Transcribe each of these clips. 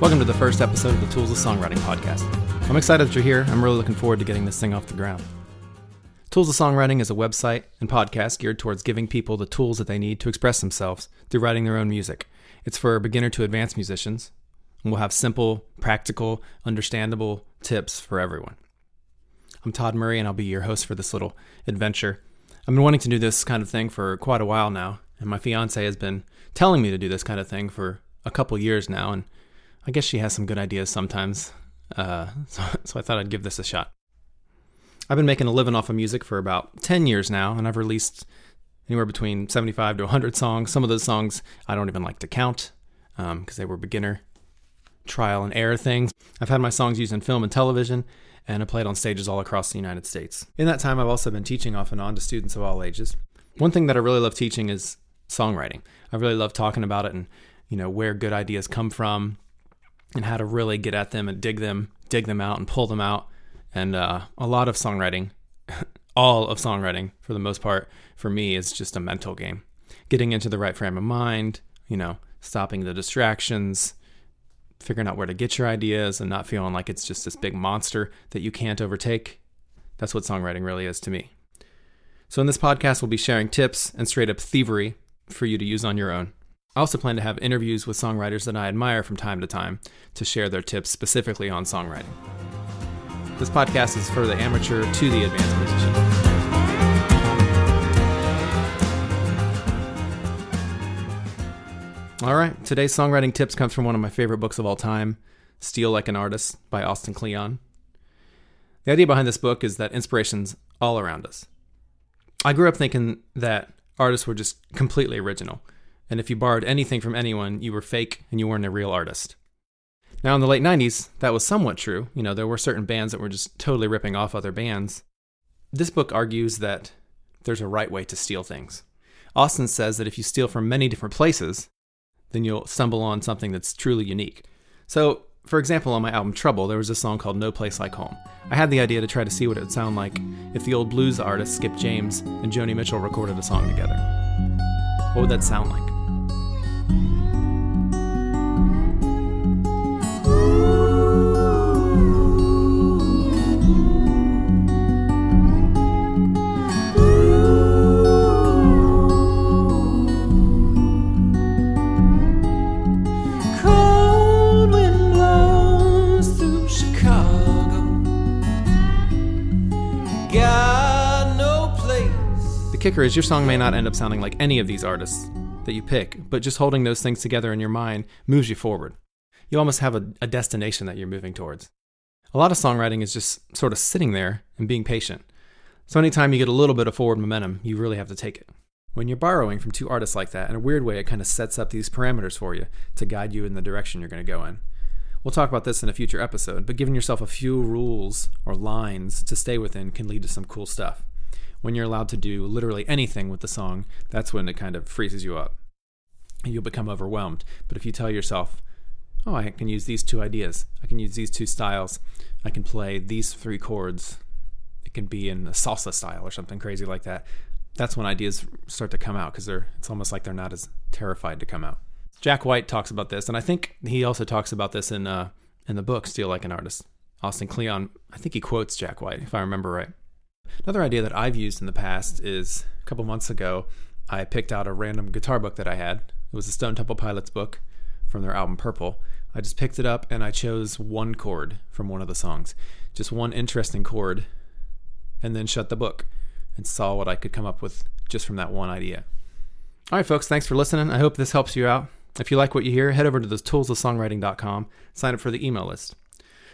Welcome to the first episode of the Tools of Songwriting podcast. I'm excited that you're here. I'm really looking forward to getting this thing off the ground. Tools of Songwriting is a website and podcast geared towards giving people the tools that they need to express themselves through writing their own music. It's for beginner to advanced musicians, and we'll have simple, practical, understandable tips for everyone. I'm Todd Murray, and I'll be your host for this little adventure. I've been wanting to do this kind of thing for quite a while now, and my fiance has been telling me to do this kind of thing for a couple years now, and I guess she has some good ideas sometimes. Uh, so, so I thought I'd give this a shot. I've been making a living off of music for about 10 years now, and I've released anywhere between 75 to 100 songs. Some of those songs I don't even like to count because um, they were beginner trial and error things. I've had my songs used in film and television, and I played on stages all across the United States. In that time, I've also been teaching off and on to students of all ages. One thing that I really love teaching is songwriting. I really love talking about it and you know where good ideas come from, and how to really get at them and dig them, dig them out and pull them out. And uh, a lot of songwriting, all of songwriting for the most part, for me is just a mental game. Getting into the right frame of mind, you know, stopping the distractions, figuring out where to get your ideas and not feeling like it's just this big monster that you can't overtake. That's what songwriting really is to me. So, in this podcast, we'll be sharing tips and straight up thievery for you to use on your own. I also plan to have interviews with songwriters that I admire from time to time to share their tips specifically on songwriting. This podcast is for the amateur to the advanced musician. All right, today's songwriting tips comes from one of my favorite books of all time, Steal Like an Artist by Austin Kleon. The idea behind this book is that inspiration's all around us. I grew up thinking that artists were just completely original and if you borrowed anything from anyone, you were fake and you weren't a real artist. Now, in the late 90s, that was somewhat true. You know, there were certain bands that were just totally ripping off other bands. This book argues that there's a right way to steal things. Austin says that if you steal from many different places, then you'll stumble on something that's truly unique. So, for example, on my album Trouble, there was a song called No Place Like Home. I had the idea to try to see what it would sound like if the old blues artist Skip James and Joni Mitchell recorded a song together. What would that sound like? The kicker is your song may not end up sounding like any of these artists that you pick, but just holding those things together in your mind moves you forward. You almost have a, a destination that you're moving towards. A lot of songwriting is just sort of sitting there and being patient. So anytime you get a little bit of forward momentum, you really have to take it. When you're borrowing from two artists like that, in a weird way, it kind of sets up these parameters for you to guide you in the direction you're going to go in. We'll talk about this in a future episode, but giving yourself a few rules or lines to stay within can lead to some cool stuff when you're allowed to do literally anything with the song, that's when it kind of freezes you up. You'll become overwhelmed. But if you tell yourself, oh, I can use these two ideas, I can use these two styles, I can play these three chords, it can be in a salsa style or something crazy like that. That's when ideas start to come out because they're it's almost like they're not as terrified to come out. Jack White talks about this, and I think he also talks about this in uh, in the book Steal Like an Artist. Austin Kleon, I think he quotes Jack White if I remember right. Another idea that I've used in the past is a couple months ago, I picked out a random guitar book that I had. It was a Stone Temple Pilots book from their album Purple. I just picked it up and I chose one chord from one of the songs, just one interesting chord, and then shut the book and saw what I could come up with just from that one idea. All right, folks, thanks for listening. I hope this helps you out. If you like what you hear, head over to the toolsofsongwriting.com, sign up for the email list.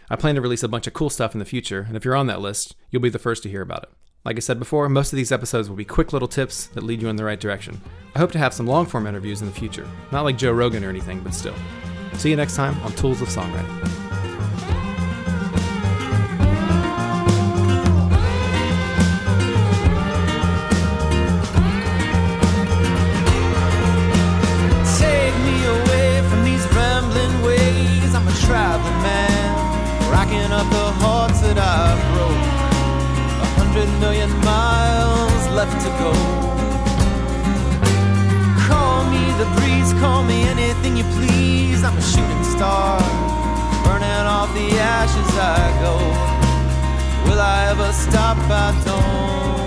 I plan to release a bunch of cool stuff in the future, and if you're on that list, you'll be the first to hear about it. Like I said before, most of these episodes will be quick little tips that lead you in the right direction. I hope to have some long form interviews in the future. Not like Joe Rogan or anything, but still. See you next time on Tools of Songwriting. million miles left to go. Call me the breeze, call me anything you please. I'm a shooting star, burning off the ashes I go. Will I ever stop? I don't.